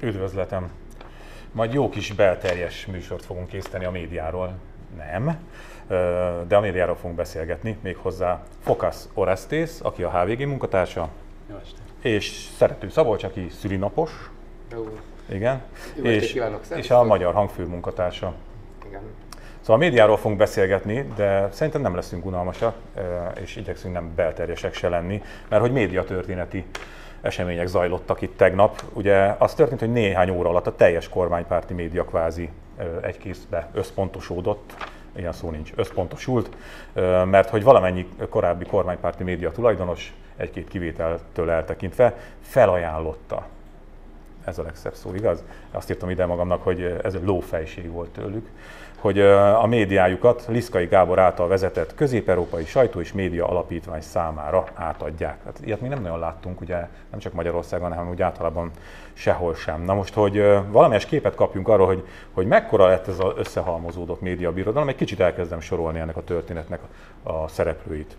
Üdvözletem! Majd jó kis belterjes műsort fogunk készíteni a médiáról. Nem, de a médiáról fogunk beszélgetni, méghozzá Fokasz Orestész, aki a HVG munkatársa, Jó este. és Szerető Szabolcs, aki szülinapos, Jó. igen, Jó estét és, kívánok, és a Magyar Hangfő munkatársa. Igen. Szóval a médiáról fogunk beszélgetni, de szerintem nem leszünk unalmasak, és igyekszünk nem belterjesek se lenni, mert hogy médiatörténeti események zajlottak itt tegnap. Ugye az történt, hogy néhány óra alatt a teljes kormánypárti média kvázi egy kézbe összpontosódott, ilyen szó nincs, összpontosult, mert hogy valamennyi korábbi kormánypárti média tulajdonos egy-két kivételtől eltekintve felajánlotta ez a legszebb szó, igaz? Azt írtam ide magamnak, hogy ez egy lófejség volt tőlük, hogy a médiájukat Liszkai Gábor által vezetett közép-európai sajtó és média alapítvány számára átadják. Hát ilyet még nem nagyon láttunk, ugye nem csak Magyarországon, hanem úgy általában sehol sem. Na most, hogy valamelyes képet kapjunk arról, hogy, hogy mekkora lett ez az összehalmozódott médiabirodalom, egy kicsit elkezdem sorolni ennek a történetnek a szereplőit.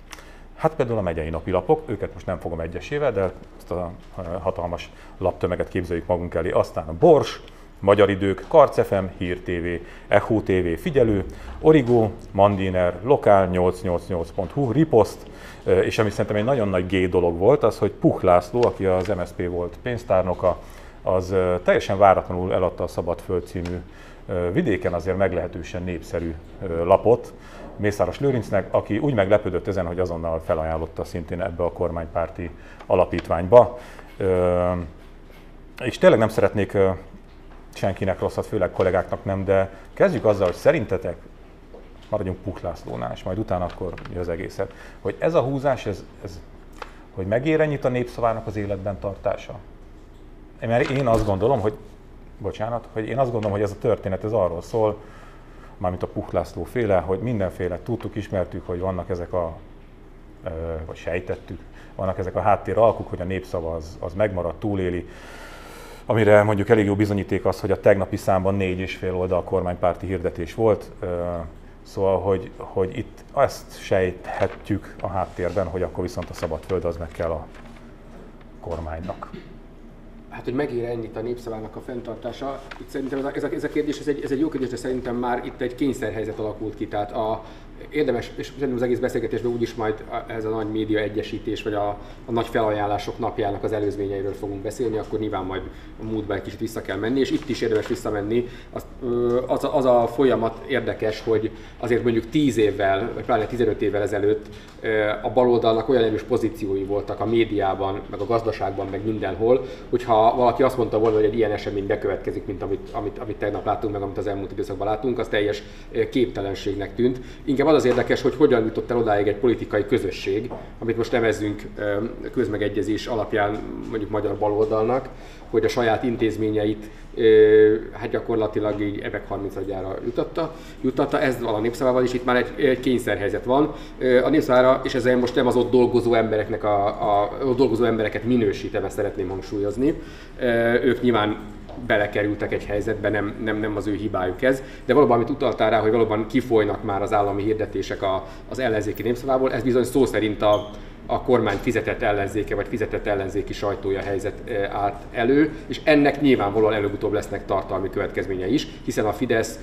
Hát például a megyei napilapok, őket most nem fogom egyesével, de ezt a hatalmas laptömeget képzeljük magunk elé. Aztán a Bors, Magyar Idők, Karc FM, Hír TV, Echo TV, Figyelő, Origo, Mandiner, Lokál 888.hu, Ripost, és ami szerintem egy nagyon nagy G dolog volt, az, hogy Puch László, aki az MSZP volt pénztárnoka, az teljesen váratlanul eladta a Szabadföld című vidéken azért meglehetősen népszerű lapot, Mészáros Lőrincnek, aki úgy meglepődött ezen, hogy azonnal felajánlotta szintén ebbe a kormánypárti alapítványba. És tényleg nem szeretnék senkinek rosszat, főleg kollégáknak nem, de kezdjük azzal, hogy szerintetek, maradjunk Puch Lászlónál, és majd utána akkor az egészet, hogy ez a húzás, ez, ez hogy megér ennyit a népszavának az életben tartása? Mert én azt gondolom, hogy, bocsánat, hogy én azt gondolom, hogy ez a történet ez arról szól, mármint a Puch László féle, hogy mindenféle tudtuk, ismertük, hogy vannak ezek a, vagy sejtettük, vannak ezek a háttér alkuk, hogy a népszava az, az megmarad, túléli, amire mondjuk elég jó bizonyíték az, hogy a tegnapi számban négy és fél oldal kormánypárti hirdetés volt, Szóval, hogy, hogy itt azt sejthetjük a háttérben, hogy akkor viszont a szabad föld az meg kell a kormánynak. Hát, hogy megér ennyit a népszavának a fenntartása, itt szerintem ez a, ez a, ez a kérdés, ez egy, ez egy jó kérdés, de szerintem már itt egy kényszerhelyzet alakult ki. Tehát a, érdemes, és szerintem az egész beszélgetésben úgyis majd ez a nagy média egyesítés, vagy a, a nagy felajánlások napjának az előzményeiről fogunk beszélni, akkor nyilván majd a múltba egy kicsit vissza kell menni, és itt is érdemes visszamenni. Az, az, a, az a folyamat érdekes, hogy azért mondjuk 10 évvel, vagy pláne 15 évvel ezelőtt a baloldalnak olyan erős pozíciói voltak a médiában, meg a gazdaságban, meg mindenhol, hogyha valaki azt mondta volna, hogy egy ilyen esemény bekövetkezik, mint amit, amit, amit tegnap láttunk, meg amit az elmúlt időszakban látunk, az teljes képtelenségnek tűnt. Inkább az az érdekes, hogy hogyan jutott el odáig egy politikai közösség, amit most nevezzünk közmegegyezés alapján mondjuk magyar baloldalnak, hogy a saját intézményeit hát gyakorlatilag így ebek 30 adjára jutatta. jutatta. Ez van a népszavával is, itt már egy, egy kényszerhelyzet van. A népszavára, és ezzel most nem az ott dolgozó embereknek a, a, a dolgozó embereket minősítem, ezt szeretném hangsúlyozni. Ők nyilván belekerültek egy helyzetbe, nem, nem, nem az ő hibájuk ez, de valóban, amit utaltál rá, hogy valóban kifolynak már az állami hirdetések a, az ellenzéki népszavából, ez bizony szó szerint a, a kormány fizetett ellenzéke vagy fizetett ellenzéki sajtója helyzet állt elő, és ennek nyilvánvalóan előbb-utóbb lesznek tartalmi következménye is, hiszen a Fidesz,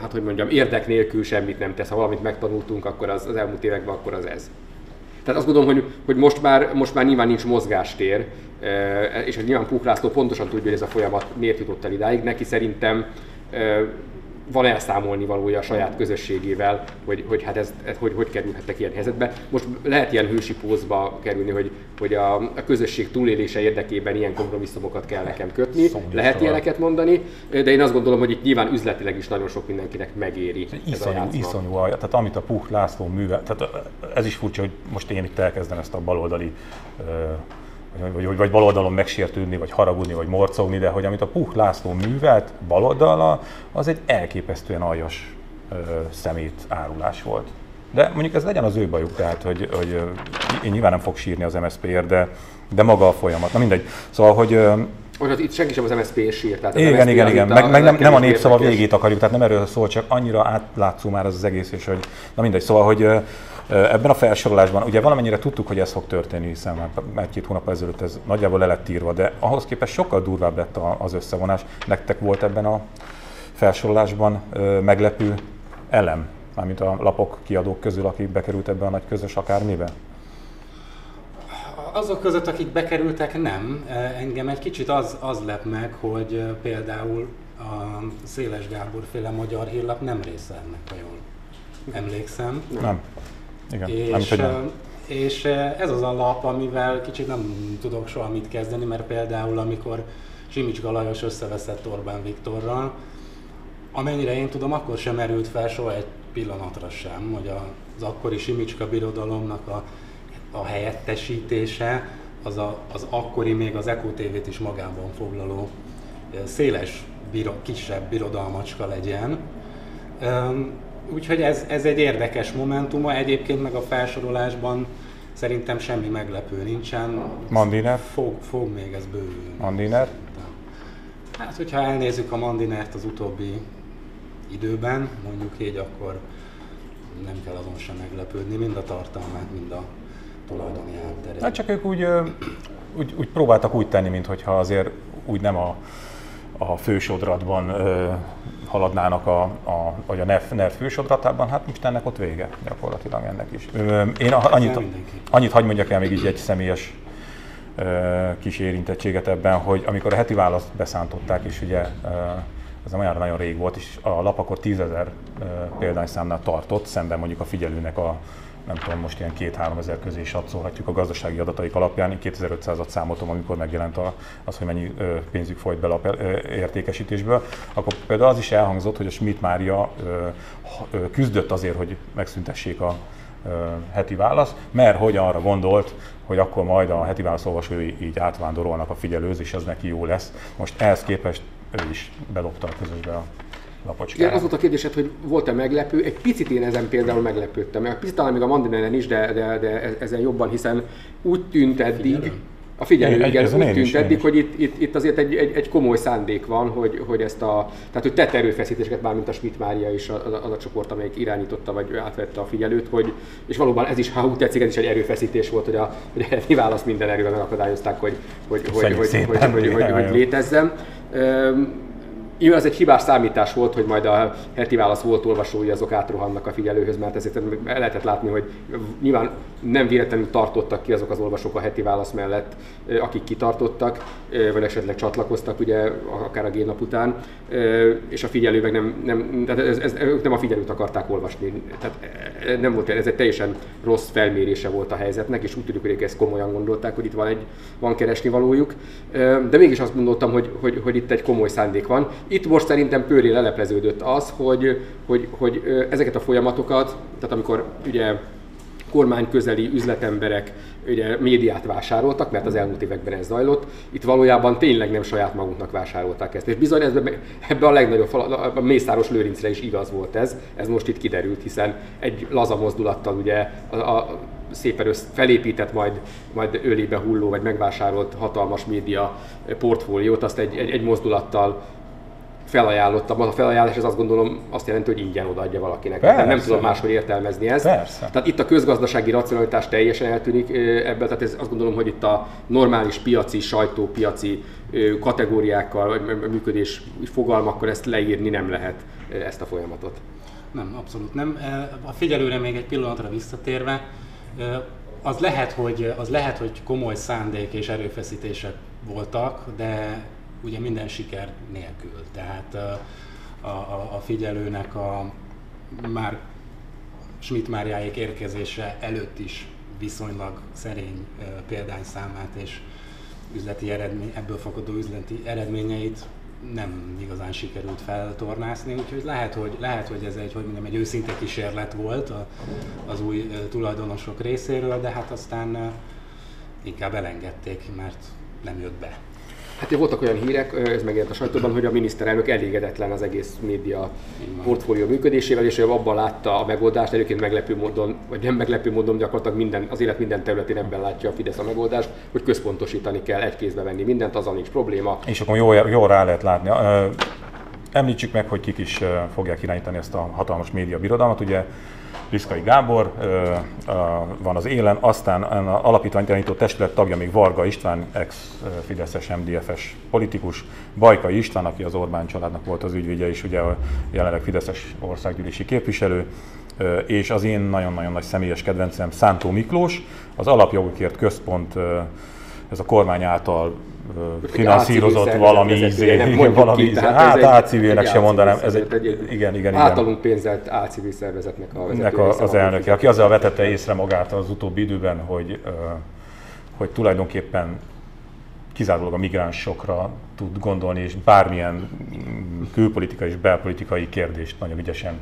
hát hogy mondjam, érdek nélkül semmit nem tesz. Ha valamit megtanultunk, akkor az, az elmúlt években, akkor az ez. Tehát azt gondolom, hogy, hogy most, már, most már nyilván nincs mozgástér, és hogy nyilván Puk László pontosan tudja, hogy ez a folyamat miért jutott el idáig. Neki szerintem van elszámolni valója a saját közösségével, hogy, hogy hát ez, ez hogy, hogy kerülhettek ilyen helyzetbe. Most lehet ilyen hősi pózba kerülni, hogy, hogy a, a közösség túlélése érdekében ilyen kompromisszumokat kell nekem kötni. Szomjas lehet tovább. ilyeneket mondani, de én azt gondolom, hogy itt nyilván üzletileg is nagyon sok mindenkinek megéri. Iszonyú, ez a iszonyú, tehát amit a Puch László művel, tehát ez is furcsa, hogy most én itt elkezdem ezt a baloldali vagy, vagy baloldalon megsértődni, vagy haragudni, vagy morcogni, de hogy amit a Puch László művelt baloldala, az egy elképesztően aljas ö, szemét árulás volt. De mondjuk ez legyen az ő bajuk, tehát hogy, hogy én nyilván nem fog sírni az MSZP-ért, de, de maga a folyamat. Na mindegy. Szóval, hogy hogy itt senki sem az MSZP sír. Tehát igen, MSZP igen, igen. Meg, meg nem, nem a népszava végét akarjuk, tehát nem erről szól, csak annyira átlátszó már az, az egész, és hogy, na mindegy, szóval, hogy Ebben a felsorolásban ugye valamennyire tudtuk, hogy ez fog történni, hiszen már két hónap ezelőtt ez nagyjából le lett írva, de ahhoz képest sokkal durvább lett az összevonás. Nektek volt ebben a felsorolásban meglepő elem, mármint a lapok kiadók közül, akik bekerült ebbe a nagy közös akármibe? Azok között, akik bekerültek, nem. Engem egy kicsit az, az lep meg, hogy például a Széles Gábor féle magyar hírlap nem része ennek, ha jól emlékszem. Nem. Igen, és, nem, és ez az a lap, amivel kicsit nem tudok soha mit kezdeni, mert például amikor Simics Galajos összeveszett Orbán Viktorral, amennyire én tudom, akkor sem merült fel soha egy pillanatra sem, hogy az akkori Simicska birodalomnak a, a helyettesítése az, a, az akkori még az Eko TV-t is magában foglaló széles, biro, kisebb birodalmacska legyen. Úgyhogy ez, ez egy érdekes momentuma, egyébként meg a felsorolásban szerintem semmi meglepő nincsen. Mandiner? Fog, fog még ez bővülni. Mandiner? Hát, hogyha elnézzük a Mandinert az utóbbi időben, mondjuk így, akkor nem kell azon sem meglepődni, mind a tartalmát, mind a tulajdoni hátterét. Hát csak ők úgy, úgy, úgy próbáltak úgy tenni, mintha azért úgy nem a, a fősodratban ö, haladnának, a, a, vagy a NERV, NERV fősodratában, hát most ennek ott vége gyakorlatilag ennek is. Ö, én annyit, annyit hagyd mondjak el még így egy személyes ö, kis érintettséget ebben, hogy amikor a heti választ beszántották, és ugye ö, ez olyan nagyon rég volt, és a lap akkor tízezer példányszámnál tartott, szemben mondjuk a figyelőnek a nem tudom, most ilyen két-három ezer közé is adszolhatjuk a gazdasági adataik alapján. 2500-at számoltam, amikor megjelent az, hogy mennyi pénzük folyt be a értékesítésből. Akkor például az is elhangzott, hogy a Schmidt Mária küzdött azért, hogy megszüntessék a heti válasz, mert hogy arra gondolt, hogy akkor majd a heti válasz olvasói így átvándorolnak a figyelőzés, ez neki jó lesz. Most ehhez képest ő is bedobta a közösbe a lapocskára. Igen, az volt a kérdésed, hogy volt-e meglepő. Egy picit én ezen például meglepődtem. Egy picit talán még a Mandineren is, de, de, de ezen jobban, hiszen úgy tűnt eddig. A figyelő, én, igen, úgy tűnt eddig, hogy itt, itt, itt azért egy, egy, egy, komoly szándék van, hogy, hogy ezt a, tehát hogy tett erőfeszítéseket, már mint a Schmidt Mária is, az, az a csoport, amelyik irányította, vagy átvette a figyelőt, hogy, és valóban ez is, ha úgy tetszik, ez is egy erőfeszítés volt, hogy a, hogy a választ minden erővel megakadályozták, hogy, hogy, hogy, hogy, hogy, hogy, hogy, hogy, hogy létezzen. Nyilván ez egy hibás számítás volt, hogy majd a heti válasz volt olvasói azok átrohannak a figyelőhöz, mert ezért lehetett látni, hogy nyilván nem véletlenül tartottak ki azok az olvasók a heti válasz mellett, akik kitartottak, vagy esetleg csatlakoztak, ugye akár a génap után, és a figyelő meg nem, nem tehát ez, ez, ők nem a figyelőt akarták olvasni. Tehát nem volt, ez egy teljesen rossz felmérése volt a helyzetnek, és úgy tudjuk, hogy ezt komolyan gondolták, hogy itt van egy van keresni valójuk. De mégis azt gondoltam, hogy, hogy, hogy itt egy komoly szándék van. Itt most szerintem pőré lelepleződött az, hogy, hogy, hogy ezeket a folyamatokat, tehát amikor ugye kormány közeli üzletemberek ugye médiát vásároltak, mert az elmúlt években ez zajlott, itt valójában tényleg nem saját magunknak vásárolták ezt. És bizony ebben ebbe a legnagyobb, a Mészáros Lőrincre is igaz volt ez, ez most itt kiderült, hiszen egy laza mozdulattal ugye a, a szépen össz, felépített, majd, majd ölébe hulló, vagy megvásárolt hatalmas média portfóliót, azt egy, egy, egy mozdulattal felajánlottam. Az a felajánlás, ez azt gondolom azt jelenti, hogy ingyen odaadja valakinek. Persze. Nem tudom máshogy értelmezni ezt. Persze. Tehát itt a közgazdasági racionalitás teljesen eltűnik ebből, tehát ez azt gondolom, hogy itt a normális piaci, sajtópiaci kategóriákkal, vagy működés fogalmakkal ezt leírni nem lehet ezt a folyamatot. Nem, abszolút nem. A figyelőre még egy pillanatra visszatérve, az lehet, hogy, az lehet, hogy komoly szándék és erőfeszítések voltak, de ugye minden siker nélkül. Tehát a, a, a figyelőnek a már Schmidt Máriáék érkezése előtt is viszonylag szerény példányszámát és üzleti eredmény, ebből fakadó üzleti eredményeit nem igazán sikerült feltornászni, úgyhogy lehet, hogy, lehet, hogy ez egy, hogy mondjam, egy őszinte kísérlet volt a, az új tulajdonosok részéről, de hát aztán inkább elengedték, mert nem jött be. Hát voltak olyan hírek, ez megjelent a sajtóban, hogy a miniszterelnök elégedetlen az egész média portfólió működésével, és ő abban látta a megoldást, egyébként meglepő módon, vagy nem meglepő módon gyakorlatilag minden, az élet minden területén ebben látja a Fidesz a megoldást, hogy központosítani kell, egy kézbe venni mindent, azzal nincs probléma. És akkor jól, jól rá lehet látni. említsük meg, hogy kik is fogják irányítani ezt a hatalmas média birodalmat. Ugye Liszkai Gábor van az élen, aztán a alapítvány irányító testület tagja még Varga István, ex-Fideszes MDFS politikus, Bajkai István, aki az Orbán családnak volt az ügyvédje, és ugye a jelenleg Fideszes országgyűlési képviselő, és az én nagyon-nagyon nagy személyes kedvencem Szántó Miklós, az Alapjogokért Központ ez a kormány által finanszírozott valami ízé, valami ízé. Hát ácivilnek sem mondanám, ez egy, igen, igen, igen. Általunk pénzelt ácivil szervezetnek a vezetője. A, az elnöke, aki azzal vetette észre magát az utóbbi időben, hogy, hogy tulajdonképpen kizárólag a migránsokra tud gondolni, és bármilyen külpolitikai és belpolitikai kérdést nagyon ügyesen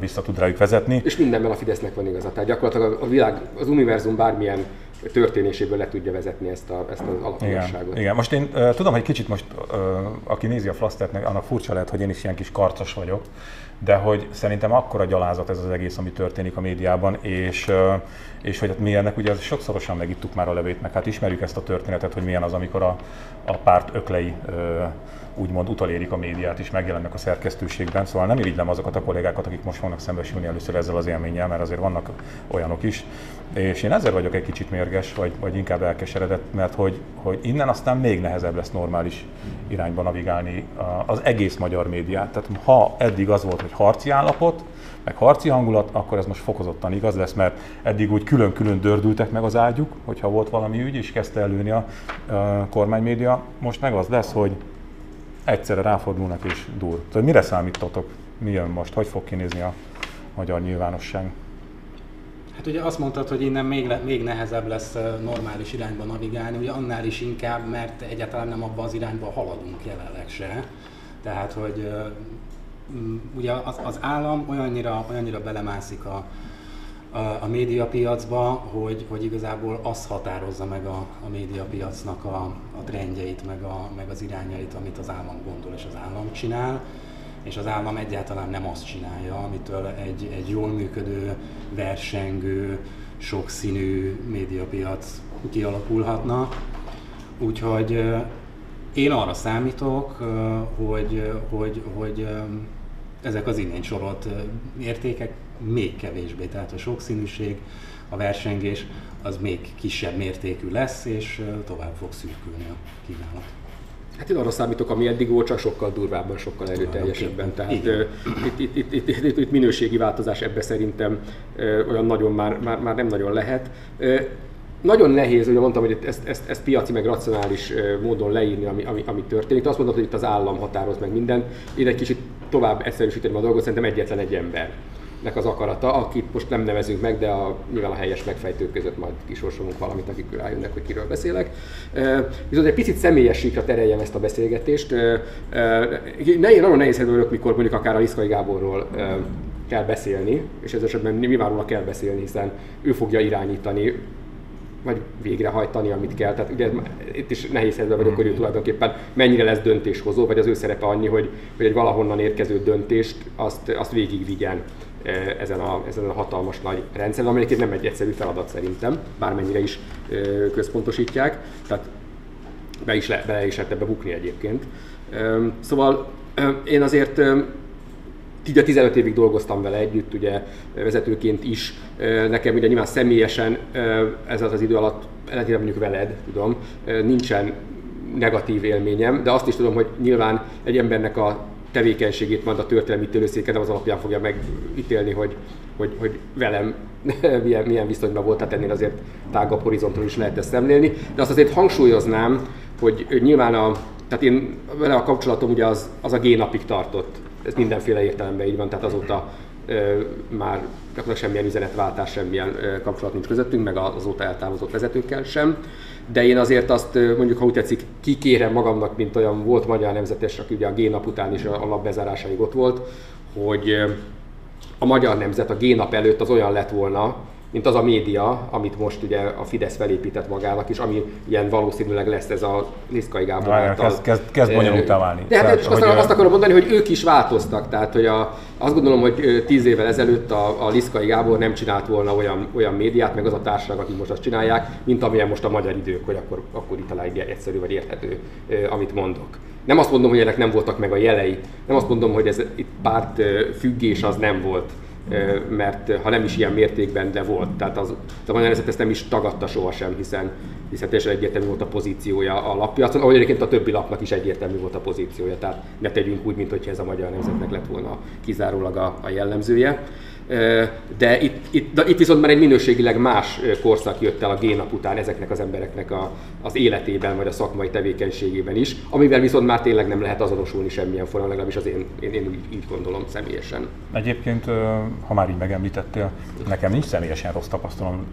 vissza tud rájuk vezetni. És mindenben a Fidesznek van igaza. Tehát gyakorlatilag a világ, az univerzum bármilyen történéséből le tudja vezetni ezt, a, ezt az alaposságot. Igen, igen. most én uh, tudom, hogy kicsit most, uh, aki nézi a Flasztert, annak furcsa lehet, hogy én is ilyen kis karcos vagyok, de hogy szerintem akkora gyalázat ez az egész, ami történik a médiában, és, és hogy hát mi ennek ugye sokszorosan megittuk már a levét, meg hát ismerjük ezt a történetet, hogy milyen az, amikor a, a párt öklei úgymond utolérik a médiát és megjelennek a szerkesztőségben, szóval nem irigylem azokat a kollégákat, akik most fognak szembesülni először ezzel az élménnyel, mert azért vannak olyanok is. És én ezzel vagyok egy kicsit mérges, vagy, vagy inkább elkeseredett, mert hogy, hogy innen aztán még nehezebb lesz normális irányba navigálni az egész magyar médiát. Tehát ha eddig az volt, hogy harci állapot, meg harci hangulat, akkor ez most fokozottan igaz lesz, mert eddig úgy külön-külön dördültek meg az ágyuk, hogyha volt valami ügy, és kezdte előni a, a kormánymédia. Most meg az lesz, hogy egyszerre ráfordulnak és dur. Tehát mire számítotok? Mi jön most? Hogy fog kinézni a magyar nyilvánosság? Hát ugye azt mondtad, hogy innen még, még nehezebb lesz normális irányba navigálni, ugye annál is inkább, mert egyáltalán nem abban az irányba haladunk jelenleg se. Tehát, hogy ugye az, az állam olyannyira, olyannyira belemászik a, a, a médiapiacba, hogy, hogy igazából az határozza meg a, a médiapiacnak a, a trendjeit, meg, a, meg az irányait, amit az állam gondol és az állam csinál, és az állam egyáltalán nem azt csinálja, amitől egy, egy jól működő, versengő, sokszínű médiapiac kialakulhatna. Úgyhogy én arra számítok, hogy, hogy, hogy ezek az innen sorolt értékek még kevésbé, tehát a sokszínűség, a versengés az még kisebb mértékű lesz, és tovább fog szűkülni a kínálat. Hát én arra számítok, ami eddig volt, csak sokkal durvábban, sokkal erőteljesebben. Tehát itt, itt, itt, itt, itt, itt minőségi változás ebbe szerintem olyan nagyon már, már, már nem nagyon lehet. Nagyon nehéz, ugye mondtam, hogy ezt, ezt, ezt piaci meg racionális módon leírni, ami, ami, ami történik. Azt mondom, hogy itt az állam határoz meg mindent. Én egy kicsit tovább egyszerűsíteném a dolgot, szerintem egyetlen egy ember nek az akarata, akit most nem nevezünk meg, de a, nyilván a helyes megfejtők között majd kisorsolunk valamit, akik rájönnek, hogy kiről beszélek. Viszont egy picit személyes síkra tereljem ezt a beszélgetést. Ne, nagyon nehéz helyzetben mikor mondjuk akár a Liszkai Gáborról kell beszélni, és ez esetben nyilván róla kell beszélni, hiszen ő fogja irányítani vagy végrehajtani, amit kell. Tehát ugye itt is nehéz helyzetben vagyok, hogy ő tulajdonképpen mennyire lesz döntéshozó, vagy az ő szerepe annyi, hogy, hogy egy valahonnan érkező döntést azt, azt végigvigyen ezen a, ezen a hatalmas nagy rendszeren, ami nem egy egyszerű feladat szerintem, bármennyire is központosítják, tehát be is, le, be is lehet ebbe bukni egyébként. Szóval én azért ugye 15 évig dolgoztam vele együtt, ugye vezetőként is. Nekem ugye nyilván személyesen ez az az idő alatt, ellentétben mondjuk veled, tudom, nincsen negatív élményem, de azt is tudom, hogy nyilván egy embernek a tevékenységét majd a történelmi ítélőszéke nem az alapján fogja megítélni, hogy, hogy, hogy velem milyen, milyen viszonyban volt, tehát ennél azért tágabb horizontról is lehet ezt szemlélni. De azt azért hangsúlyoznám, hogy nyilván a, tehát én vele a kapcsolatom ugye az, az a G-napig tartott. Ez mindenféle értelemben így van, tehát azóta ö, már gyakorlatilag semmilyen üzenetváltás, semmilyen ö, kapcsolat nincs közöttünk, meg azóta eltávozott vezetőkkel sem de én azért azt mondjuk, ha úgy tetszik, kikérem magamnak, mint olyan volt magyar nemzetes, aki ugye a G-nap után is a nap bezárásáig ott volt, hogy a magyar nemzet a G-nap előtt az olyan lett volna, mint az a média, amit most ugye a Fidesz felépített magának, és ami ilyen valószínűleg lesz ez a Liszkai Gábor által. Kezd, kezd, kezd bonyolultá válni. De hát csak azt, azt akarom mondani, hogy ők is változtak, tehát hogy a, azt gondolom, hogy tíz évvel ezelőtt a, a Liszkai Gábor nem csinált volna olyan, olyan médiát, meg az a társaság, akik most azt csinálják, mint amilyen most a magyar idők, hogy akkor, akkor itt egyszerű vagy érthető, amit mondok. Nem azt mondom, hogy ennek nem voltak meg a jelei, nem azt mondom, hogy ez itt párt függés az nem volt mert ha nem is ilyen mértékben, de volt. Tehát az, a magyar ezt nem is tagadta sohasem, hiszen, hiszen teljesen egyértelmű volt a pozíciója a lappiacon, ahogy egyébként a többi lapnak is egyértelmű volt a pozíciója. Tehát ne tegyünk úgy, mintha ez a magyar nemzetnek lett volna kizárólag a, a jellemzője de itt, itt, de itt viszont már egy minőségileg más korszak jött el a génap után ezeknek az embereknek a, az életében, vagy a szakmai tevékenységében is, amivel viszont már tényleg nem lehet azonosulni semmilyen formán, legalábbis az én, én, én úgy, így gondolom személyesen. Egyébként, ha már így megemlítettél, nekem nincs személyesen rossz tapasztalatom,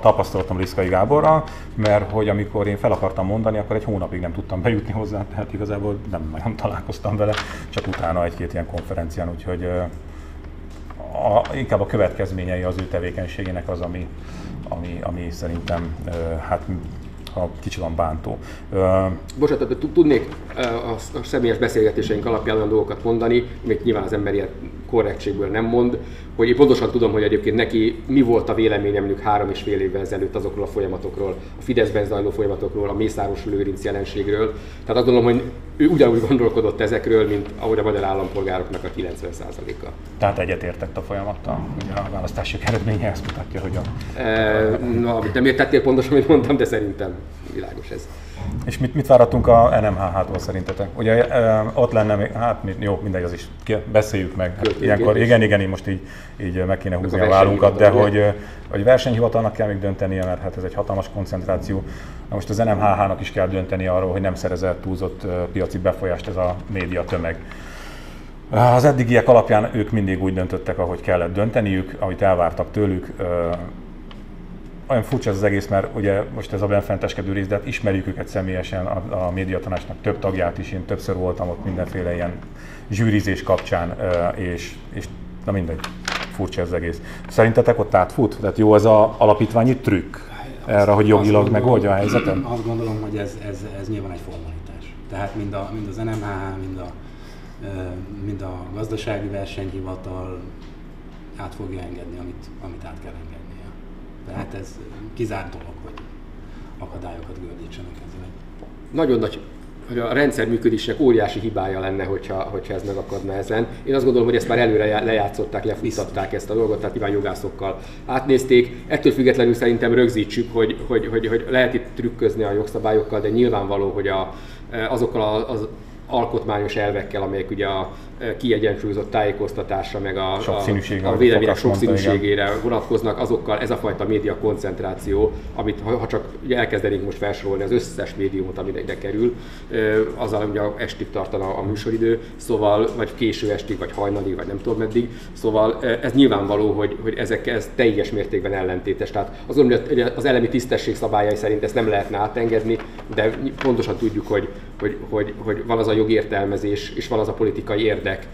tapasztalatom Liszkai Gáborral, mert hogy amikor én fel akartam mondani, akkor egy hónapig nem tudtam bejutni hozzá, tehát igazából nem nagyon találkoztam vele, csak utána egy-két ilyen konferencián, úgyhogy a, inkább a következményei az ő tevékenységének az, ami, ami, ami szerintem hát ha kicsit van bántó. Bocsánat, tudnék a személyes beszélgetéseink alapján olyan dolgokat mondani, még nyilván az ember ilyen korrektségből nem mond, hogy én pontosan tudom, hogy egyébként neki mi volt a véleménye mondjuk három és fél évvel ezelőtt azokról a folyamatokról, a Fideszben zajló folyamatokról, a Mészáros Lőrinc jelenségről. Tehát azt gondolom, hogy ő ugyanúgy gondolkodott ezekről, mint ahogy a magyar állampolgároknak a 90%-a. Tehát egyetértett a folyamattal, ugye a választások eredménye ezt mutatja, hogy a... E, na, amit nem értettél pontosan, amit mondtam, de szerintem világos ez. És mit, mit várhatunk a NMHH-tól szerintetek? Ugye ott lenne még, hát jó, mindegy, az is beszéljük meg. Hát, ilyenkor, igen, igen, most így, így meg kéne húzni a vállunkat, de hogy, hogy versenyhivatalnak kell még döntenie, mert hát ez egy hatalmas koncentráció. Na most az NMHH-nak is kell dönteni arról, hogy nem szerezett túlzott piaci befolyást ez a média tömeg. Az eddigiek alapján ők mindig úgy döntöttek, ahogy kellett dönteniük, amit elvártak tőlük olyan furcsa ez az egész, mert ugye most ez a benfenteskedő rész, de hát ismerjük őket személyesen, a, a médiatanácsnak több tagját is, én többször voltam ott mindenféle ilyen zsűrizés kapcsán, és, és na mindegy, furcsa ez az egész. Szerintetek ott átfut? Tehát jó ez az alapítványi trükk erre, hogy jogilag megoldja a helyzetet? Azt gondolom, hogy ez, ez, ez nyilván egy formalitás. Tehát mind, a, mind az NMH, mind a, mind a gazdasági versenyhivatal át fogja engedni, amit, amit át kell engedni. Tehát ez kizárt dolog, hogy akadályokat gördítsenek ezzel. Nagyon nagy hogy a rendszer működésnek óriási hibája lenne, hogyha, hogyha ez megakadna ezen. Én azt gondolom, hogy ezt már előre lejátszották, lefuttatták ezt a dolgot, tehát nyilván jogászokkal átnézték. Ettől függetlenül szerintem rögzítsük, hogy, hogy, hogy, hogy lehet itt trükközni a jogszabályokkal, de nyilvánvaló, hogy a, azokkal az alkotmányos elvekkel, amelyek ugye a kiegyensúlyozott tájékoztatásra, meg a, a, a vélemények sokszínűségére mondta, vonatkoznak, azokkal ez a fajta média koncentráció, amit ha, ha csak elkezdenénk most felsorolni az összes médiumot, ami ide kerül, azzal ugye estig tartana a műsoridő, szóval, vagy késő estig, vagy hajnalig, vagy nem tudom meddig, szóval ez nyilvánvaló, hogy, hogy ezek ez teljes mértékben ellentétes. Tehát azon, hogy az elemi tisztesség szabályai szerint ezt nem lehetne átengedni, de pontosan tudjuk, hogy, hogy, hogy, hogy van az a jogértelmezés, és van az a politikai érdek,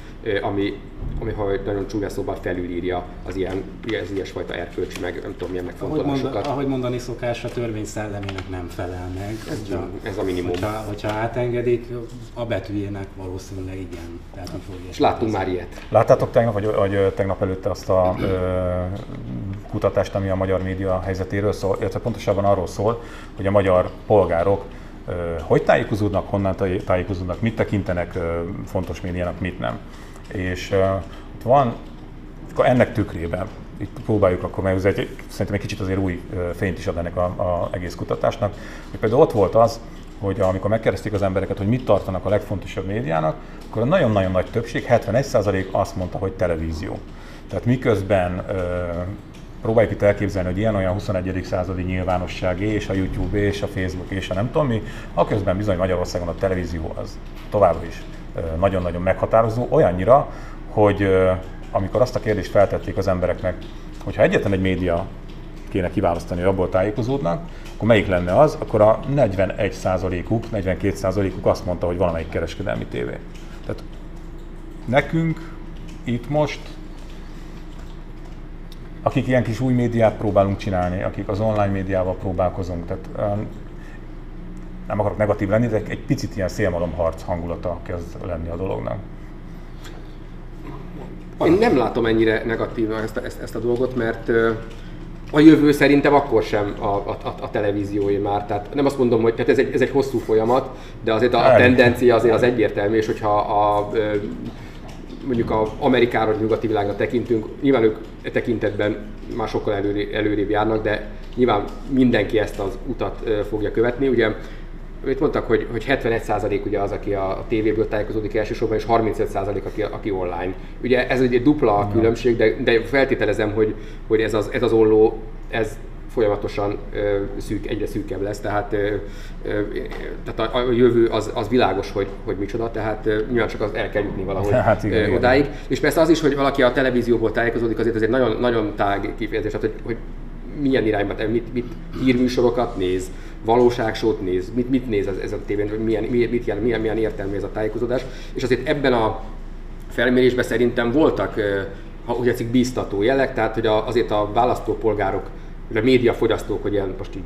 ami, ami ha nagyon csúnya szóval felülírja az ilyen, az ilyesfajta erkölcs, meg nem tudom milyen megfontolásokat. Ahogy, mond, ahogy mondani szokás, a törvény szellemének nem felel meg. Ez, hogyha, ez a minimum. Hogyha, hogyha átengedik, a betűjének valószínűleg igen. Tehát nem fogja És láttunk már ilyet. Láttátok tegnap, vagy, vagy tegnap előtte azt a ö, kutatást, ami a magyar média helyzetéről szól, illetve pontosabban arról szól, hogy a magyar polgárok hogy tájékozódnak, honnan tájékozódnak, mit tekintenek fontos médiának, mit nem. És ott van, akkor ennek tükrében itt próbáljuk akkor meg, ez egy, szerintem egy kicsit azért új fényt is ad ennek a, a egész kutatásnak. Hogy például ott volt az, hogy amikor megkérdezték az embereket, hogy mit tartanak a legfontosabb médiának, akkor a nagyon-nagyon nagy többség, 71% azt mondta, hogy televízió. Tehát miközben próbáljuk itt elképzelni, hogy ilyen-olyan 21. századi nyilvánosság és a YouTube és a Facebook és a nem tudom mi, aközben bizony Magyarországon a televízió az továbbra is nagyon-nagyon meghatározó, olyannyira, hogy amikor azt a kérdést feltették az embereknek, hogyha egyetlen egy média kéne kiválasztani, hogy abból tájékozódnak, akkor melyik lenne az, akkor a 41%-uk, 42%-uk azt mondta, hogy valamelyik kereskedelmi tévé. Tehát nekünk itt most akik ilyen kis új médiát próbálunk csinálni, akik az online médiával próbálkozunk, tehát um, nem akarok negatív lenni, de egy picit ilyen szélmalomharc hangulata kezd lenni a dolognak. Én nem látom ennyire negatívan ezt a, ezt, ezt a dolgot, mert a jövő szerintem akkor sem a, a, a televíziói már. Tehát nem azt mondom, hogy tehát ez, egy, ez egy hosszú folyamat, de azért a, a tendencia azért az egyértelmű, és hogyha a, mondjuk a Amerikára, vagy nyugati világra tekintünk, nyilván ők e tekintetben már sokkal előrébb, előrébb járnak, de nyilván mindenki ezt az utat fogja követni. Ugye itt mondtak, hogy, hogy 71% ugye az, aki a tévéből tájékozódik elsősorban, és 35% aki, aki online. Ugye ez egy dupla különbség, de, de feltételezem, hogy, hogy ez, az, ez az olló, ez folyamatosan szűk, egyre szűkebb lesz, tehát, tehát a, a jövő az, az világos, hogy, hogy micsoda, tehát nyilván csak az el kell jutni valahogy hát igen, odáig. Igen. És persze az is, hogy valaki a televízióból tájékozódik, azért ez egy nagyon, nagyon tág kifejezés, tehát hogy, hogy milyen irányba, mit, mit hírműsorokat néz, valóságsót néz, mit, mit néz ez, ez a tévén, milyen, mit jelent, milyen, milyen értelmű ez a tájékozódás. És azért ebben a felmérésben szerintem voltak, ha úgy tetszik, bíztató jelek, tehát hogy azért a választópolgárok, a médiafogyasztók, hogy ilyen most így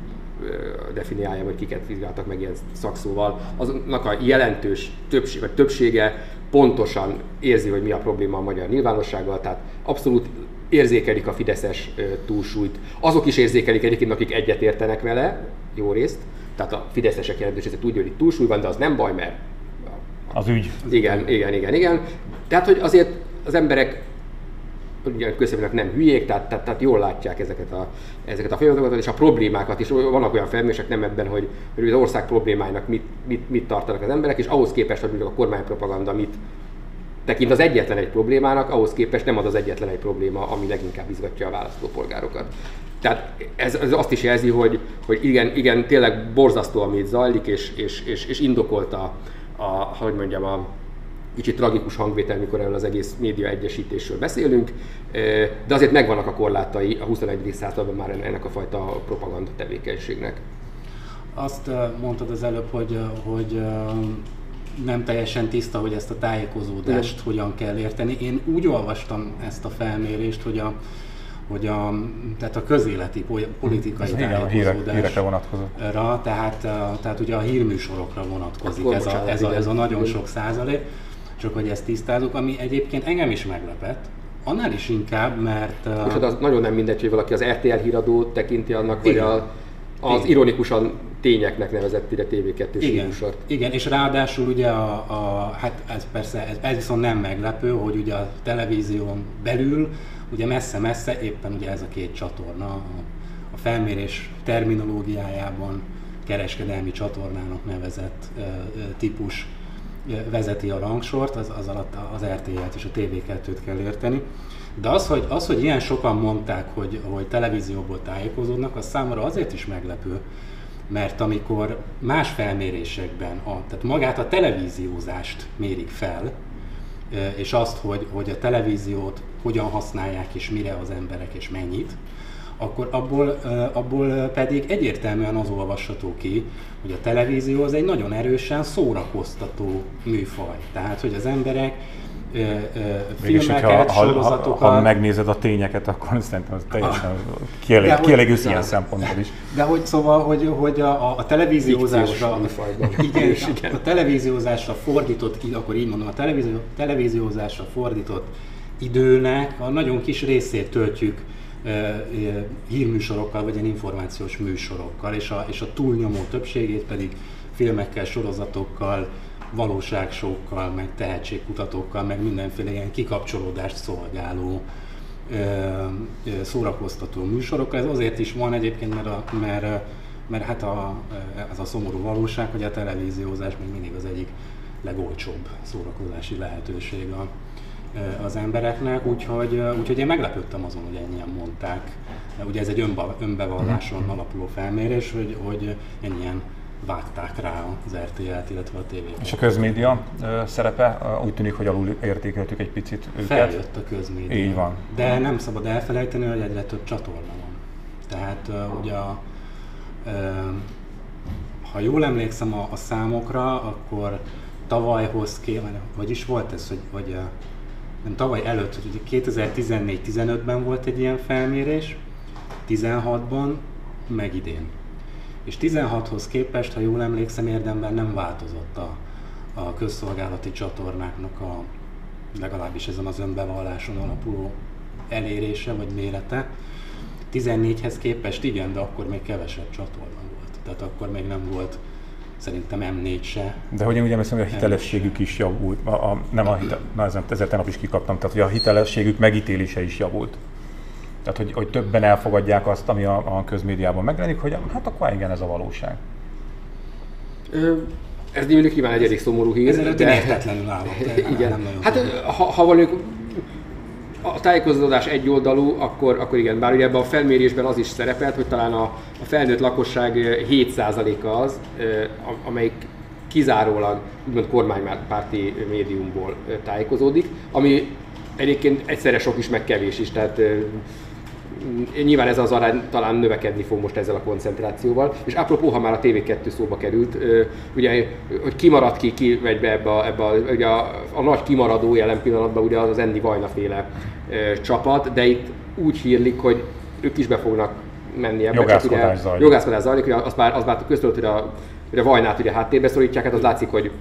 definiálja, hogy kiket vizsgáltak meg ilyen szakszóval, azoknak a jelentős többség, vagy többsége pontosan érzi, hogy mi a probléma a magyar nyilvánossággal, tehát abszolút érzékelik a fideszes túlsúlyt. Azok is érzékelik egyébként, akik egyet értenek vele, jó részt, tehát a fideszesek jelentős része tudja, hogy túlsúly van, de az nem baj, mert... Az ügy. Igen, igen, igen, igen. Tehát, hogy azért az emberek ugye közben nem hülyék, tehát, tehát, tehát jól látják ezeket a, ezeket a folyamatokat, és a problémákat is. Vannak olyan felmérések nem ebben, hogy, hogy az ország problémáinak mit, mit, mit tartanak az emberek, és ahhoz képest, hogy a kormánypropaganda mit tekint az egyetlen egy problémának, ahhoz képest nem az az egyetlen egy probléma, ami leginkább izgatja a választópolgárokat. Tehát ez, ez azt is jelzi, hogy, hogy igen, igen, tényleg borzasztó, amit zajlik, és, és, és, és indokolta a, hogy mondjam, a kicsit tragikus hangvétel, mikor erről az egész média egyesítésről beszélünk, de azért megvannak a korlátai a 21. században már ennek a fajta propaganda tevékenységnek. Azt mondtad az előbb, hogy, hogy nem teljesen tiszta, hogy ezt a tájékozódást Igen. hogyan kell érteni. Én úgy olvastam ezt a felmérést, hogy a, hogy a, tehát a közéleti politikai ez tájékozódásra. Tehát, tehát ugye a hírműsorokra vonatkozik Akkor ez a, ez, a, ez a nagyon sok százalék, csak hogy ezt tisztázunk, ami egyébként engem is meglepett, annál is inkább, mert... És hát az nagyon nem mindegy, hogy valaki az RTL híradót tekinti annak, vagy a, az Igen. ironikusan tényeknek nevezett ide TV2-s igen, műsort. Igen, és ráadásul ugye a, a hát ez persze, ez, ez viszont nem meglepő, hogy ugye a televízión belül, ugye messze-messze éppen ugye ez a két csatorna a, a felmérés terminológiájában kereskedelmi csatornának nevezett ö, ö, típus vezeti a rangsort, az, az alatt az RTL-t és a TV2-t kell érteni. De az hogy, az, hogy ilyen sokan mondták, hogy, hogy televízióból tájékozódnak, az számomra azért is meglepő, mert amikor más felmérésekben, a, tehát magát a televíziózást mérik fel, és azt, hogy, hogy a televíziót hogyan használják és mire az emberek és mennyit, akkor abból, abból pedig egyértelműen az olvasható ki, hogy a televízió az egy nagyon erősen szórakoztató műfaj. Tehát, hogy az emberek filmeket, ha, sorozatokat. Ha, ha, megnézed a tényeket, akkor szerintem az teljesen kielég, kielégülsz ilyen szempontból is. De hogy szóval, hogy, hogy a, a televíziózásra, igen, igen, a televíziózásra fordított, akkor így mondom, a televízió, televíziózásra fordított időnek a nagyon kis részét töltjük hírműsorokkal, vagy ilyen információs műsorokkal, és a, és a túlnyomó többségét pedig filmekkel, sorozatokkal, valóságsókkal, meg tehetségkutatókkal, meg mindenféle ilyen kikapcsolódást szolgáló szórakoztató műsorokkal. Ez azért is van egyébként, mert, a, mert, mert hát a, ez a szomorú valóság, hogy a televíziózás még mindig az egyik legolcsóbb szórakozási lehetőség a, az embereknek, úgyhogy, úgyhogy én meglepődtem azon, hogy ennyien mondták. Ugye ez egy önbe, önbevalláson alapuló felmérés, hogy, hogy ennyien vágták rá az RTL-t, illetve a tv És a közmédia szerepe úgy tűnik, hogy alul értékeltük egy picit őket. Feljött a közmédia. Így van. De nem szabad elfelejteni, hogy egyre több csatorna van. Tehát uh, ugye a, ha jól emlékszem a, a számokra, akkor tavalyhoz képest, vagy is volt ez, hogy, hogy nem tavaly előtt, hogy 2014-15-ben volt egy ilyen felmérés, 16-ban, meg idén. És 16-hoz képest, ha jól emlékszem, érdemben nem változott a, a közszolgálati csatornáknak a legalábbis ezen az önbevalláson alapuló elérése vagy mérete. 14-hez képest igen, de akkor még kevesebb csatorna volt. Tehát akkor még nem volt szerintem M4 se. De hogy én úgy emlékszem, hogy a hitelességük is javult. A, a, nem a hitel, na ezen, ezzel tegnap is kikaptam, tehát hogy a hitelességük megítélése is javult. Tehát, hogy, hogy többen elfogadják azt, ami a, a közmédiában megjelenik, hogy hát akkor igen, ez a valóság. Ö, ez mondjuk nyilván egy elég szomorú hír. Ezen de... értetlenül állok. igen. Nem hát ha, ha valójuk a tájékozódás egyoldalú, akkor, akkor igen, bár ugye ebben a felmérésben az is szerepelt, hogy talán a, a felnőtt lakosság 7%-a az, amelyik kizárólag úgymond kormánypárti médiumból tájékozódik, ami egyébként egyszerre sok is, meg kevés is, tehát nyilván ez az arány talán növekedni fog most ezzel a koncentrációval. És apropó, ha már a TV2 szóba került, ugye, hogy kimaradt ki, ki megy be ebbe, a, ebbe a, ugye a, a, nagy kimaradó jelen pillanatban ugye az az Andy Vajna féle csapat, de itt úgy hírlik, hogy ők is be fognak menni ebbe. Jogászkodás zajlik. Jogászkodás zajlik, ugye az már, az már köztudott, hogy a, hogy a Vajnát ugye háttérbe szorítják, hát az látszik, hogy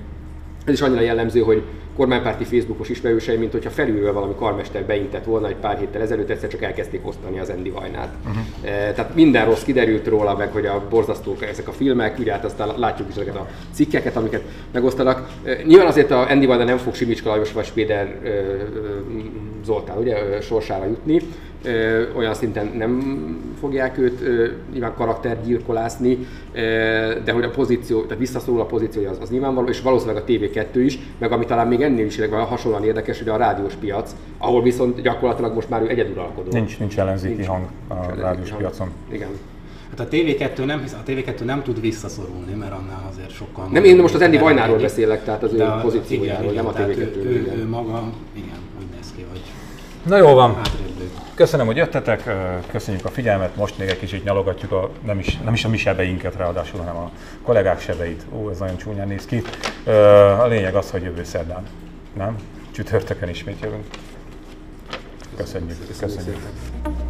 ez is annyira jellemző, hogy kormánypárti Facebookos ismerősei, mint hogyha felülről valami karmester beintett volna egy pár héttel ezelőtt, egyszer csak elkezdték osztani az Andy Vajnát. Uh-huh. E, tehát minden rossz kiderült róla, meg hogy a borzasztók ezek a filmek, ugye hát aztán látjuk is ezeket a cikkeket, amiket megosztanak. E, nyilván azért a Andy Vajna nem fog Simicska Lajos vagy Spéder e, Zoltán ugye, sorsára jutni, olyan szinten nem fogják őt nyilván karaktergyilkolászni, de hogy a pozíció, tehát visszaszorul a pozíciója az, az nyilvánvaló, és valószínűleg a TV2 is, meg ami talán még ennél is hasonlóan érdekes, hogy a rádiós piac, ahol viszont gyakorlatilag most már ő egyeduralkodó. Nincs, nincs ellenzéki nincs, hang a rádiós hang. piacon. Igen. Hát a TV2 nem, a TV2 nem tud visszaszorulni, mert annál azért sokkal... Nem, én most az Andy Vajnáról beszélek, tehát az ő pozíciójáról, nem a TV2 ő, ő, ő, maga, igen, úgy néz ki, hogy Na jó van. Köszönöm, hogy jöttetek, köszönjük a figyelmet, most még egy kicsit nyalogatjuk a, nem is, nem is a mi sebeinket ráadásul, hanem a kollégák sebeit. Ó, ez nagyon csúnyán néz ki. A lényeg az, hogy jövő szerdán, nem? Csütörtökön ismét jövünk. Köszönjük. Köszönjük. Köszönjük.